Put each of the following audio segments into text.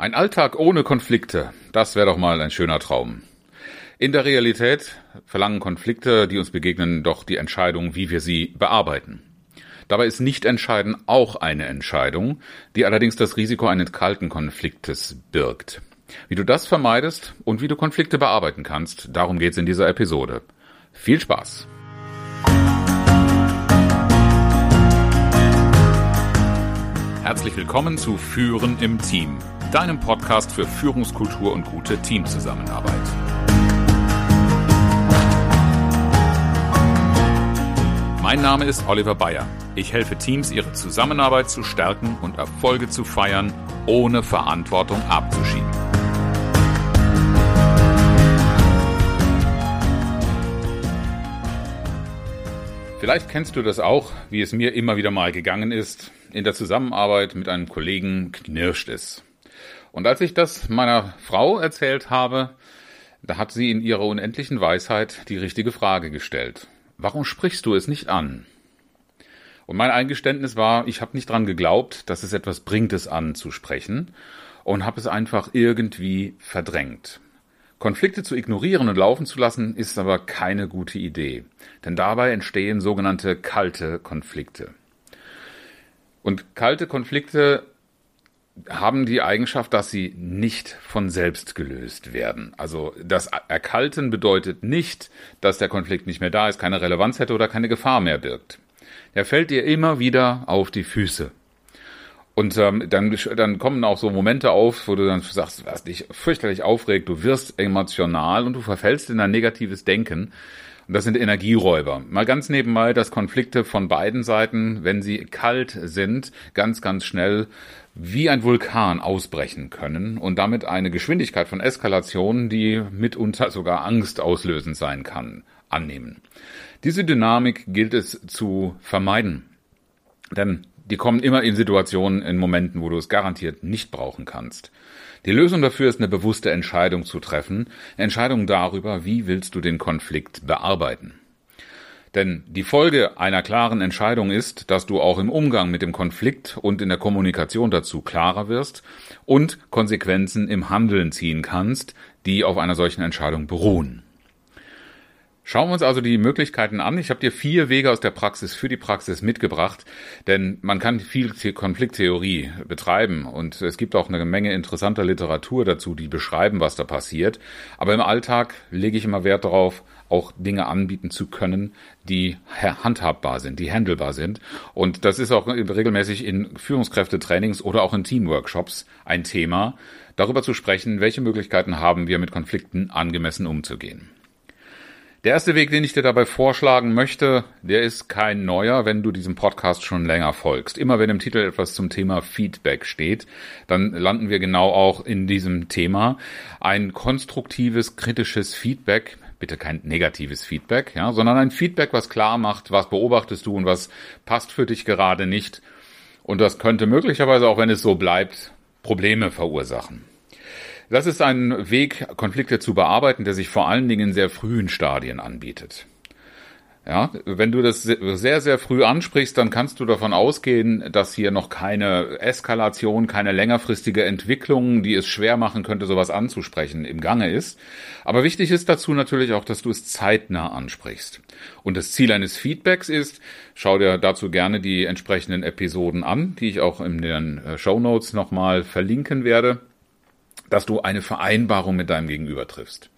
Ein Alltag ohne Konflikte, das wäre doch mal ein schöner Traum. In der Realität verlangen Konflikte, die uns begegnen, doch die Entscheidung, wie wir sie bearbeiten. Dabei ist nicht entscheiden auch eine Entscheidung, die allerdings das Risiko eines kalten Konfliktes birgt. Wie du das vermeidest und wie du Konflikte bearbeiten kannst, darum geht's in dieser Episode. Viel Spaß! Herzlich willkommen zu Führen im Team, deinem Podcast für Führungskultur und gute Teamzusammenarbeit. Mein Name ist Oliver Bayer. Ich helfe Teams, ihre Zusammenarbeit zu stärken und Erfolge zu feiern, ohne Verantwortung abzuschieben. Vielleicht kennst du das auch, wie es mir immer wieder mal gegangen ist. In der Zusammenarbeit mit einem Kollegen knirscht es. Und als ich das meiner Frau erzählt habe, da hat sie in ihrer unendlichen Weisheit die richtige Frage gestellt. Warum sprichst du es nicht an? Und mein Eingeständnis war, ich habe nicht dran geglaubt, dass es etwas bringt, es anzusprechen und habe es einfach irgendwie verdrängt. Konflikte zu ignorieren und laufen zu lassen, ist aber keine gute Idee, denn dabei entstehen sogenannte kalte Konflikte. Und kalte Konflikte haben die Eigenschaft, dass sie nicht von selbst gelöst werden. Also das Erkalten bedeutet nicht, dass der Konflikt nicht mehr da ist, keine Relevanz hätte oder keine Gefahr mehr birgt. Er fällt dir immer wieder auf die Füße. Und ähm, dann, dann kommen auch so Momente auf, wo du dann sagst, was dich fürchterlich aufregt, du wirst emotional und du verfällst in ein negatives Denken. Und das sind Energieräuber. Mal ganz nebenbei, dass Konflikte von beiden Seiten, wenn sie kalt sind, ganz, ganz schnell wie ein Vulkan ausbrechen können und damit eine Geschwindigkeit von Eskalation, die mitunter sogar Angst auslösend sein kann, annehmen. Diese Dynamik gilt es zu vermeiden. Denn die kommen immer in Situationen, in Momenten, wo du es garantiert nicht brauchen kannst. Die Lösung dafür ist eine bewusste Entscheidung zu treffen, Entscheidung darüber, wie willst du den Konflikt bearbeiten. Denn die Folge einer klaren Entscheidung ist, dass du auch im Umgang mit dem Konflikt und in der Kommunikation dazu klarer wirst und Konsequenzen im Handeln ziehen kannst, die auf einer solchen Entscheidung beruhen. Schauen wir uns also die Möglichkeiten an. Ich habe dir vier Wege aus der Praxis für die Praxis mitgebracht, denn man kann viel Konflikttheorie betreiben und es gibt auch eine Menge interessanter Literatur dazu, die beschreiben, was da passiert. Aber im Alltag lege ich immer Wert darauf, auch Dinge anbieten zu können, die handhabbar sind, die handelbar sind. Und das ist auch regelmäßig in Führungskräftetrainings oder auch in Teamworkshops ein Thema, darüber zu sprechen, welche Möglichkeiten haben wir mit Konflikten angemessen umzugehen. Der erste Weg, den ich dir dabei vorschlagen möchte, der ist kein neuer, wenn du diesem Podcast schon länger folgst. Immer wenn im Titel etwas zum Thema Feedback steht, dann landen wir genau auch in diesem Thema. Ein konstruktives, kritisches Feedback, bitte kein negatives Feedback, ja, sondern ein Feedback, was klar macht, was beobachtest du und was passt für dich gerade nicht. Und das könnte möglicherweise, auch wenn es so bleibt, Probleme verursachen. Das ist ein Weg, Konflikte zu bearbeiten, der sich vor allen Dingen in sehr frühen Stadien anbietet. Ja, wenn du das sehr, sehr früh ansprichst, dann kannst du davon ausgehen, dass hier noch keine Eskalation, keine längerfristige Entwicklung, die es schwer machen könnte, sowas anzusprechen, im Gange ist. Aber wichtig ist dazu natürlich auch, dass du es zeitnah ansprichst. Und das Ziel eines Feedbacks ist, schau dir dazu gerne die entsprechenden Episoden an, die ich auch in den äh, Show Notes nochmal verlinken werde dass du eine Vereinbarung mit deinem Gegenüber triffst.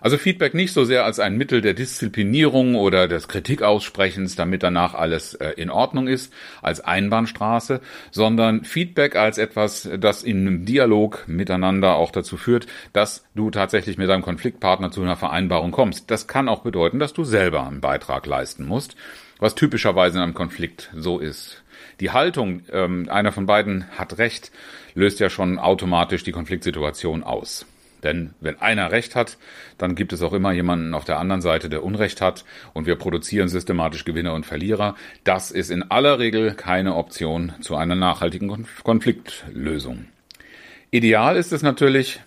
Also Feedback nicht so sehr als ein Mittel der Disziplinierung oder des Kritikaussprechens, damit danach alles äh, in Ordnung ist, als Einbahnstraße, sondern Feedback als etwas, das in einem Dialog miteinander auch dazu führt, dass du tatsächlich mit deinem Konfliktpartner zu einer Vereinbarung kommst. Das kann auch bedeuten, dass du selber einen Beitrag leisten musst, was typischerweise in einem Konflikt so ist. Die Haltung, ähm, einer von beiden hat Recht, löst ja schon automatisch die Konfliktsituation aus. Denn wenn einer Recht hat, dann gibt es auch immer jemanden auf der anderen Seite, der Unrecht hat und wir produzieren systematisch Gewinner und Verlierer. Das ist in aller Regel keine Option zu einer nachhaltigen Konfliktlösung. Ideal ist es natürlich,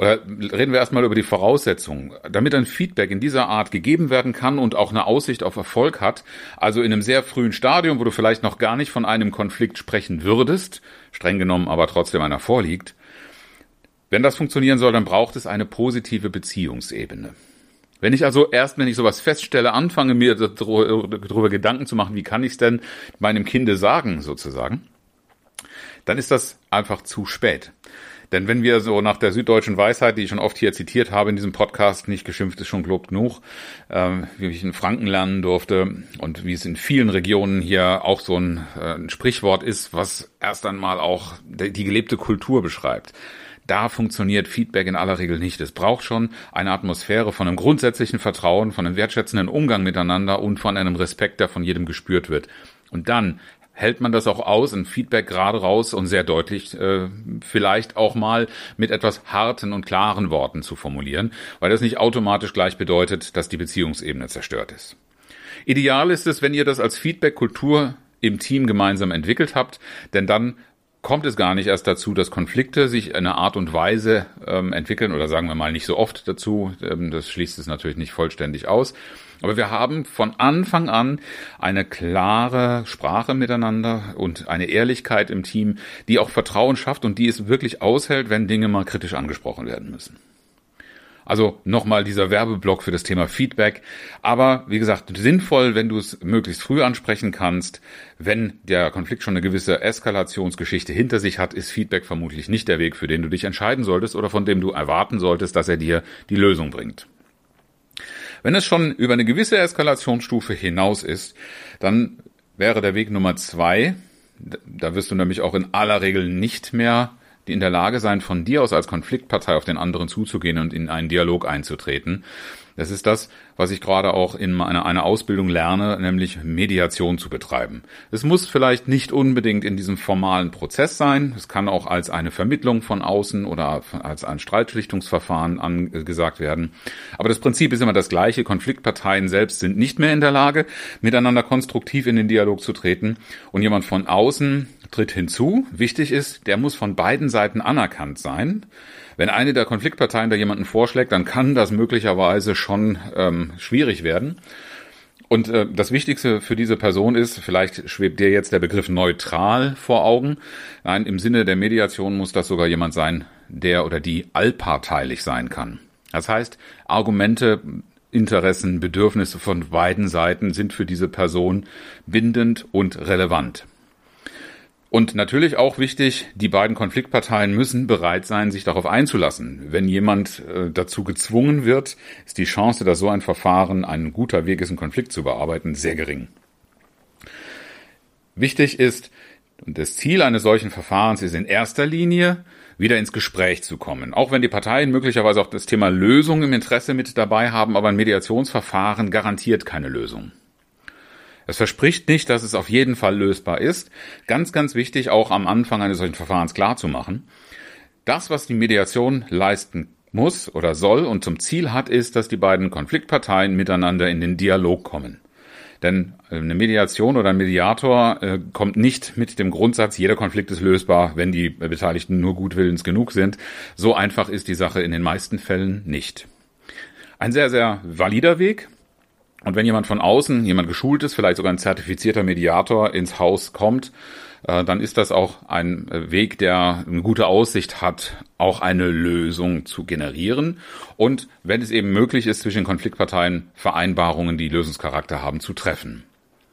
oder reden wir erstmal über die Voraussetzungen. Damit ein Feedback in dieser Art gegeben werden kann und auch eine Aussicht auf Erfolg hat, also in einem sehr frühen Stadium, wo du vielleicht noch gar nicht von einem Konflikt sprechen würdest, streng genommen aber trotzdem einer vorliegt, Wenn das funktionieren soll, dann braucht es eine positive Beziehungsebene. Wenn ich also erst, wenn ich sowas feststelle, anfange, mir darüber Gedanken zu machen, wie kann ich es denn meinem Kinde sagen, sozusagen, dann ist das einfach zu spät. Denn wenn wir so nach der süddeutschen Weisheit, die ich schon oft hier zitiert habe in diesem Podcast, nicht geschimpft ist schon gelobt genug, äh, wie ich in Franken lernen durfte und wie es in vielen Regionen hier auch so ein, äh, ein Sprichwort ist, was erst einmal auch die gelebte Kultur beschreibt. Da funktioniert Feedback in aller Regel nicht. Es braucht schon eine Atmosphäre von einem grundsätzlichen Vertrauen, von einem wertschätzenden Umgang miteinander und von einem Respekt, der von jedem gespürt wird. Und dann hält man das auch aus, ein Feedback gerade raus und sehr deutlich äh, vielleicht auch mal mit etwas harten und klaren Worten zu formulieren, weil das nicht automatisch gleich bedeutet, dass die Beziehungsebene zerstört ist. Ideal ist es, wenn ihr das als Feedback-Kultur im Team gemeinsam entwickelt habt, denn dann kommt es gar nicht erst dazu, dass Konflikte sich in einer Art und Weise ähm, entwickeln oder sagen wir mal nicht so oft dazu. Ähm, das schließt es natürlich nicht vollständig aus. Aber wir haben von Anfang an eine klare Sprache miteinander und eine Ehrlichkeit im Team, die auch Vertrauen schafft und die es wirklich aushält, wenn Dinge mal kritisch angesprochen werden müssen. Also nochmal dieser Werbeblock für das Thema Feedback. Aber wie gesagt, sinnvoll, wenn du es möglichst früh ansprechen kannst. Wenn der Konflikt schon eine gewisse Eskalationsgeschichte hinter sich hat, ist Feedback vermutlich nicht der Weg, für den du dich entscheiden solltest oder von dem du erwarten solltest, dass er dir die Lösung bringt. Wenn es schon über eine gewisse Eskalationsstufe hinaus ist, dann wäre der Weg Nummer zwei, da wirst du nämlich auch in aller Regel nicht mehr in der Lage sein, von dir aus als Konfliktpartei auf den anderen zuzugehen und in einen Dialog einzutreten. Das ist das, was ich gerade auch in einer, einer Ausbildung lerne, nämlich Mediation zu betreiben. Es muss vielleicht nicht unbedingt in diesem formalen Prozess sein. Es kann auch als eine Vermittlung von außen oder als ein Streitschlichtungsverfahren angesagt werden. Aber das Prinzip ist immer das gleiche. Konfliktparteien selbst sind nicht mehr in der Lage, miteinander konstruktiv in den Dialog zu treten. Und jemand von außen tritt hinzu. Wichtig ist, der muss von beiden Seiten anerkannt sein. Wenn eine der Konfliktparteien da jemanden vorschlägt, dann kann das möglicherweise schon ähm, schwierig werden. Und äh, das Wichtigste für diese Person ist, vielleicht schwebt dir jetzt der Begriff neutral vor Augen. Nein, im Sinne der Mediation muss das sogar jemand sein, der oder die allparteilich sein kann. Das heißt, Argumente, Interessen, Bedürfnisse von beiden Seiten sind für diese Person bindend und relevant. Und natürlich auch wichtig, die beiden Konfliktparteien müssen bereit sein, sich darauf einzulassen. Wenn jemand äh, dazu gezwungen wird, ist die Chance, dass so ein Verfahren ein guter Weg ist, einen Konflikt zu bearbeiten, sehr gering. Wichtig ist, und das Ziel eines solchen Verfahrens ist in erster Linie, wieder ins Gespräch zu kommen. Auch wenn die Parteien möglicherweise auch das Thema Lösung im Interesse mit dabei haben, aber ein Mediationsverfahren garantiert keine Lösung. Es verspricht nicht, dass es auf jeden Fall lösbar ist. Ganz, ganz wichtig, auch am Anfang eines solchen Verfahrens klar zu machen. Das, was die Mediation leisten muss oder soll und zum Ziel hat, ist, dass die beiden Konfliktparteien miteinander in den Dialog kommen. Denn eine Mediation oder ein Mediator äh, kommt nicht mit dem Grundsatz, jeder Konflikt ist lösbar, wenn die Beteiligten nur gutwillens genug sind. So einfach ist die Sache in den meisten Fällen nicht. Ein sehr, sehr valider Weg, und wenn jemand von außen, jemand geschult ist, vielleicht sogar ein zertifizierter Mediator ins Haus kommt, äh, dann ist das auch ein äh, Weg, der eine gute Aussicht hat, auch eine Lösung zu generieren. Und wenn es eben möglich ist, zwischen Konfliktparteien Vereinbarungen, die Lösungscharakter haben, zu treffen.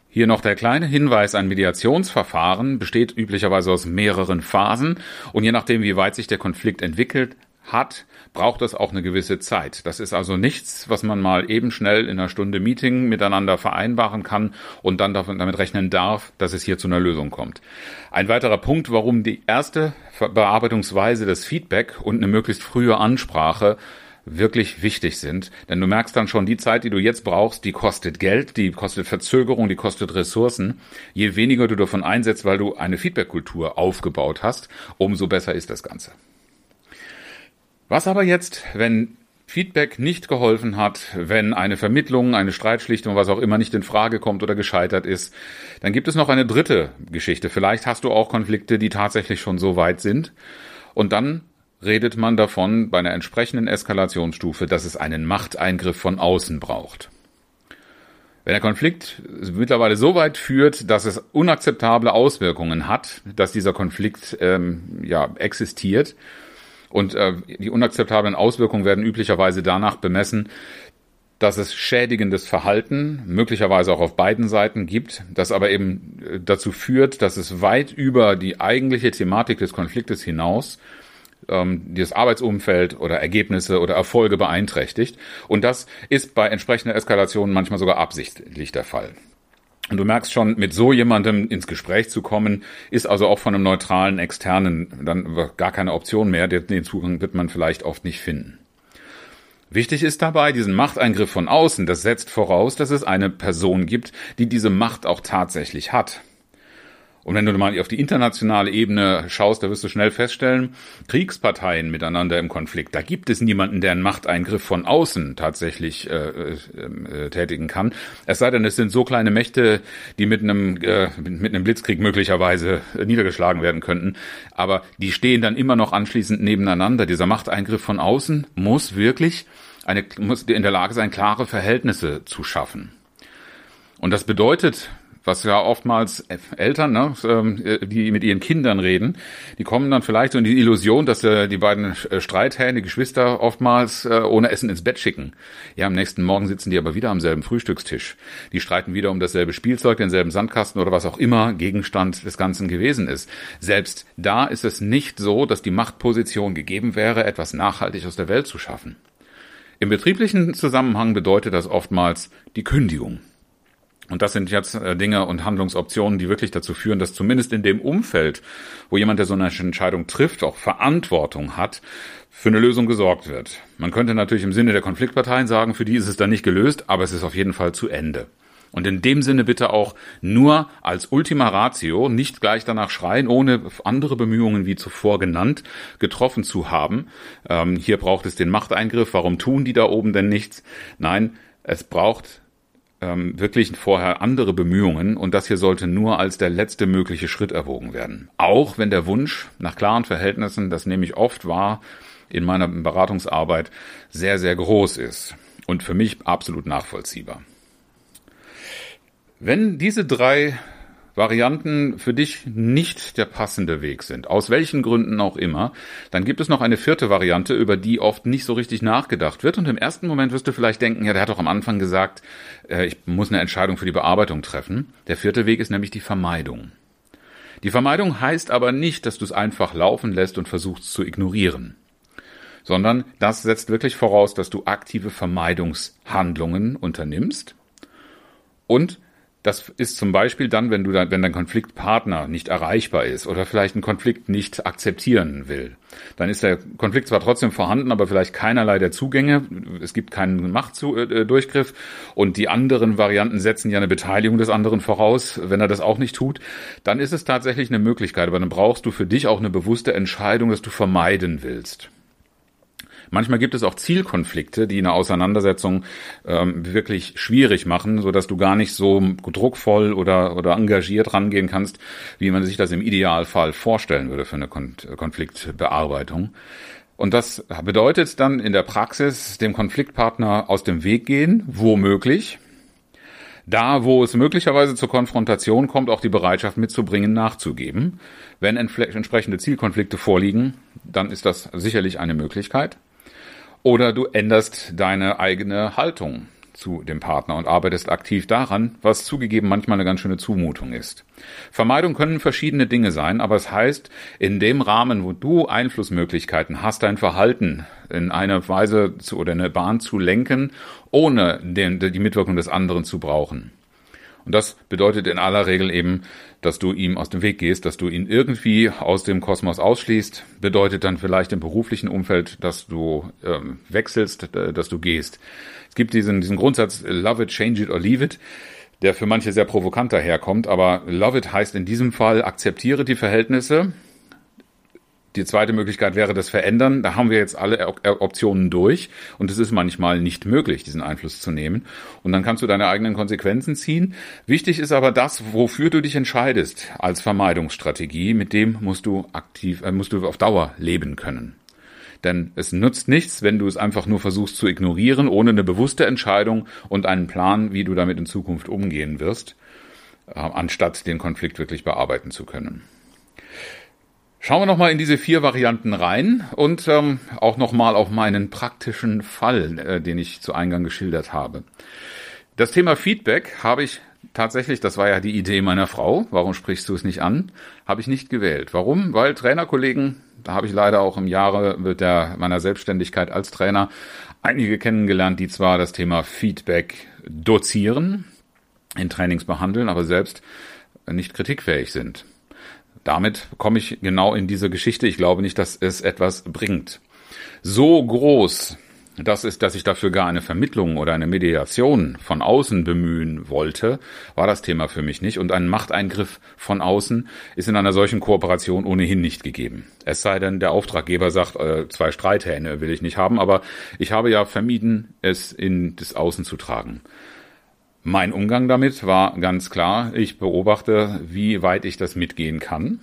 Hier noch der kleine Hinweis, ein Mediationsverfahren besteht üblicherweise aus mehreren Phasen und je nachdem, wie weit sich der Konflikt entwickelt hat, braucht es auch eine gewisse Zeit. Das ist also nichts, was man mal eben schnell in einer Stunde Meeting miteinander vereinbaren kann und dann damit rechnen darf, dass es hier zu einer Lösung kommt. Ein weiterer Punkt, warum die erste Bearbeitungsweise des Feedback und eine möglichst frühe Ansprache wirklich wichtig sind. Denn du merkst dann schon, die Zeit, die du jetzt brauchst, die kostet Geld, die kostet Verzögerung, die kostet Ressourcen. Je weniger du davon einsetzt, weil du eine Feedback-Kultur aufgebaut hast, umso besser ist das Ganze. Was aber jetzt, wenn Feedback nicht geholfen hat, wenn eine Vermittlung, eine Streitschlichtung, was auch immer nicht in Frage kommt oder gescheitert ist, dann gibt es noch eine dritte Geschichte. Vielleicht hast du auch Konflikte, die tatsächlich schon so weit sind. Und dann redet man davon bei einer entsprechenden Eskalationsstufe, dass es einen Machteingriff von außen braucht. Wenn der Konflikt mittlerweile so weit führt, dass es unakzeptable Auswirkungen hat, dass dieser Konflikt ähm, ja existiert, Und äh, die unakzeptablen Auswirkungen werden üblicherweise danach bemessen, dass es schädigendes Verhalten, möglicherweise auch auf beiden Seiten gibt, das aber eben äh, dazu führt, dass es weit über die eigentliche Thematik des Konfliktes hinaus ähm, das Arbeitsumfeld oder Ergebnisse oder Erfolge beeinträchtigt. Und das ist bei entsprechender Eskalation manchmal sogar absichtlich der Fall. Und du merkst schon, mit so jemandem ins Gespräch zu kommen, ist also auch von einem neutralen Externen dann gar keine Option mehr. Den Zugang wird man vielleicht oft nicht finden. Wichtig ist dabei, diesen Machteingriff von außen, das setzt voraus, dass es eine Person gibt, die diese Macht auch tatsächlich hat. Und wenn du mal auf die internationale Ebene schaust, da wirst du schnell feststellen, Kriegsparteien miteinander im Konflikt, da gibt es niemanden, der einen Machteingriff von außen tatsächlich äh, äh, äh, tätigen kann. Es sei denn, es sind so kleine Mächte, die mit einem, äh, mit einem Blitzkrieg möglicherweise niedergeschlagen werden könnten. Aber die stehen dann immer noch anschließend nebeneinander. Dieser Machteingriff von außen muss wirklich eine, muss in der Lage sein, klare Verhältnisse zu schaffen. Und das bedeutet, was ja oftmals Eltern, ne, ähm, die mit ihren Kindern reden, die kommen dann vielleicht so in die Illusion, dass äh, die beiden äh, Streithähne, die Geschwister oftmals äh, ohne Essen ins Bett schicken. Ja, am nächsten Morgen sitzen die aber wieder am selben Frühstückstisch. Die streiten wieder um dasselbe Spielzeug, denselben Sandkasten oder was auch immer Gegenstand des Ganzen gewesen ist. Selbst da ist es nicht so, dass die Machtposition gegeben wäre, etwas nachhaltig aus der Welt zu schaffen. Im betrieblichen Zusammenhang bedeutet das oftmals die Kündigung. Und das sind jetzt äh, Dinge und Handlungsoptionen, die wirklich dazu führen, dass zumindest in dem Umfeld, wo jemand, der so eine Entscheidung trifft, auch Verantwortung hat, für eine Lösung gesorgt wird. Man könnte natürlich im Sinne der Konfliktparteien sagen, für die ist es dann nicht gelöst, aber es ist auf jeden Fall zu Ende. Und in dem Sinne bitte auch nur als Ultima Ratio, nicht gleich danach schreien, ohne andere Bemühungen wie zuvor genannt getroffen zu haben. Ähm, hier braucht es den Machteingriff. Warum tun die da oben denn nichts? Nein, es braucht ähm, wirklich vorher andere Bemühungen und das hier sollte nur als der letzte mögliche Schritt erwogen werden. Auch wenn der Wunsch nach klaren Verhältnissen, das nehme ich oft wahr in meiner Beratungsarbeit, sehr, sehr groß ist und für mich absolut nachvollziehbar. Wenn diese drei Varianten für dich nicht der passende Weg sind, aus welchen Gründen auch immer, dann gibt es noch eine vierte Variante, über die oft nicht so richtig nachgedacht wird. Und im ersten Moment wirst du vielleicht denken, ja, der hat doch am Anfang gesagt, äh, ich muss eine Entscheidung für die Bearbeitung treffen. Der vierte Weg ist nämlich die Vermeidung. Die Vermeidung heißt aber nicht, dass du es einfach laufen lässt und versuchst zu ignorieren sondern das setzt wirklich voraus, dass du aktive Vermeidungshandlungen unternimmst und das ist zum Beispiel dann, wenn du da, wenn dein Konfliktpartner nicht erreichbar ist oder vielleicht einen Konflikt nicht akzeptieren will. Dann ist der Konflikt zwar trotzdem vorhanden, aber vielleicht keinerlei der Zugänge. Es gibt keinen Machtdurchgriff und die anderen Varianten setzen ja eine Beteiligung des anderen voraus. Wenn er das auch nicht tut, dann ist es tatsächlich eine Möglichkeit. Aber dann brauchst du für dich auch eine bewusste Entscheidung, dass du vermeiden willst. Manchmal gibt es auch Zielkonflikte, die eine Auseinandersetzung ähm, wirklich schwierig machen, so dass du gar nicht so druckvoll oder, oder engagiert rangehen kannst, wie man sich das im Idealfall vorstellen würde für eine Kon Konfliktbearbeitung. Und das bedeutet dann in der Praxis dem Konfliktpartner aus dem Weg gehen, womöglich. Da, wo es möglicherweise zur Konfrontation kommt, auch die Bereitschaft mitzubringen, nachzugeben. Wenn entsprechende Zielkonflikte vorliegen, dann ist das sicherlich eine Möglichkeit. Oder du änderst deine eigene Haltung zu dem Partner und arbeitest aktiv daran, was zugegeben manchmal eine ganz schöne Zumutung ist. Vermeidung können verschiedene Dinge sein, aber es heißt, in dem Rahmen, wo du Einflussmöglichkeiten hast, dein Verhalten in eine Weise zu, oder eine Bahn zu lenken, ohne den, die Mitwirkung des anderen zu brauchen. Und das bedeutet in aller Regel eben, dass du ihm aus dem Weg gehst, dass du ihn irgendwie aus dem Kosmos ausschließt, bedeutet dann vielleicht im beruflichen Umfeld, dass du ähm, wechselst, äh, dass du gehst. Es gibt diesen, diesen Grundsatz, love it, change it or leave it, der für manche sehr provokant daherkommt, aber love it heißt in diesem Fall, akzeptiere die Verhältnisse, die zweite Möglichkeit wäre das Verändern. Da haben wir jetzt alle Optionen durch und es ist manchmal nicht möglich, diesen Einfluss zu nehmen. Und dann kannst du deine eigenen Konsequenzen ziehen. Wichtig ist aber das, wofür du dich entscheidest als Vermeidungsstrategie. Mit dem musst du aktiv, äh, musst du auf Dauer leben können. Denn es nützt nichts, wenn du es einfach nur versuchst zu ignorieren, ohne eine bewusste Entscheidung und einen Plan, wie du damit in Zukunft umgehen wirst, äh, anstatt den Konflikt wirklich bearbeiten zu können. Schauen wir nochmal in diese vier Varianten rein und ähm, auch nochmal auf meinen praktischen Fall, äh, den ich zu Eingang geschildert habe. Das Thema Feedback habe ich tatsächlich, das war ja die Idee meiner Frau, warum sprichst du es nicht an, habe ich nicht gewählt. Warum? Weil Trainerkollegen, da habe ich leider auch im Jahre mit der, meiner Selbstständigkeit als Trainer einige kennengelernt, die zwar das Thema Feedback dozieren, in Trainings behandeln, aber selbst nicht kritikfähig sind. Damit komme ich genau in diese Geschichte. Ich glaube nicht, dass es etwas bringt. So groß das ist, dass ich dafür gar eine Vermittlung oder eine Mediation von außen bemühen wollte, war das Thema für mich nicht. Und ein Machteingriff von außen ist in einer solchen Kooperation ohnehin nicht gegeben. Es sei denn, der Auftraggeber sagt, äh, zwei Streithähne will ich nicht haben, aber ich habe ja vermieden, es in das Außen zu tragen. Mein Umgang damit war ganz klar, ich beobachte, wie weit ich das mitgehen kann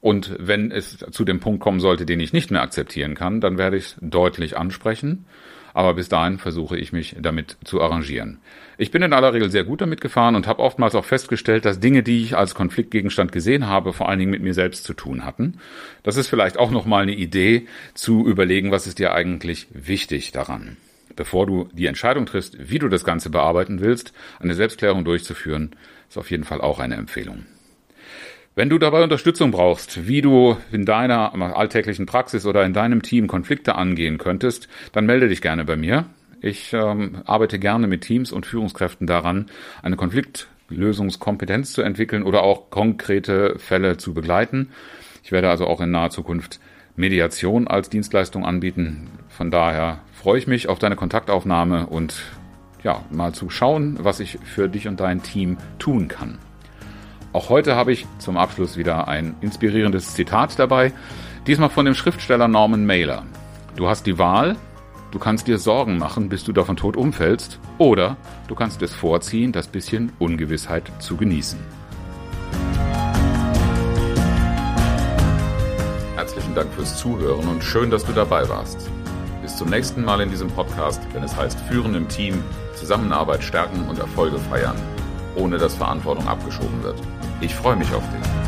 und wenn es zu dem Punkt kommen sollte, den ich nicht mehr akzeptieren kann, dann werde ich es deutlich ansprechen. Aber bis dahin versuche ich mich damit zu arrangieren. Ich bin in aller Regel sehr gut damit gefahren und habe oftmals auch festgestellt, dass Dinge, die ich als Konfliktgegenstand gesehen habe, vor allen Dingen mit mir selbst zu tun hatten. Das ist vielleicht auch nochmal eine Idee zu überlegen, was ist dir eigentlich wichtig daran. Bevor du die Entscheidung triffst, wie du das Ganze bearbeiten willst, eine Selbstklärung durchzuführen, ist auf jeden Fall auch eine Empfehlung. Wenn du dabei Unterstützung brauchst, wie du in deiner alltäglichen Praxis oder in deinem Team Konflikte angehen könntest, dann melde dich gerne bei mir. Ich ähm, arbeite gerne mit Teams und Führungskräften daran, eine Konfliktlösungskompetenz zu entwickeln oder auch konkrete Fälle zu begleiten. Ich werde also auch in naher Zukunft Mediation als Dienstleistung anbieten. Von daher freue ich mich auf deine Kontaktaufnahme und ja, mal zu schauen, was ich für dich und dein Team tun kann. Auch heute habe ich zum Abschluss wieder ein inspirierendes Zitat dabei, diesmal von dem Schriftsteller Norman Mailer. Du hast die Wahl, du kannst dir Sorgen machen, bis du davon tot umfällst, oder du kannst es vorziehen, das bisschen Ungewissheit zu genießen. Herzlichen Dank fürs Zuhören und schön, dass du dabei warst. Bis zum nächsten Mal in diesem Podcast, wenn es heißt Führen im Team, Zusammenarbeit stärken und Erfolge feiern, ohne dass Verantwortung abgeschoben wird. Ich freue mich auf dich.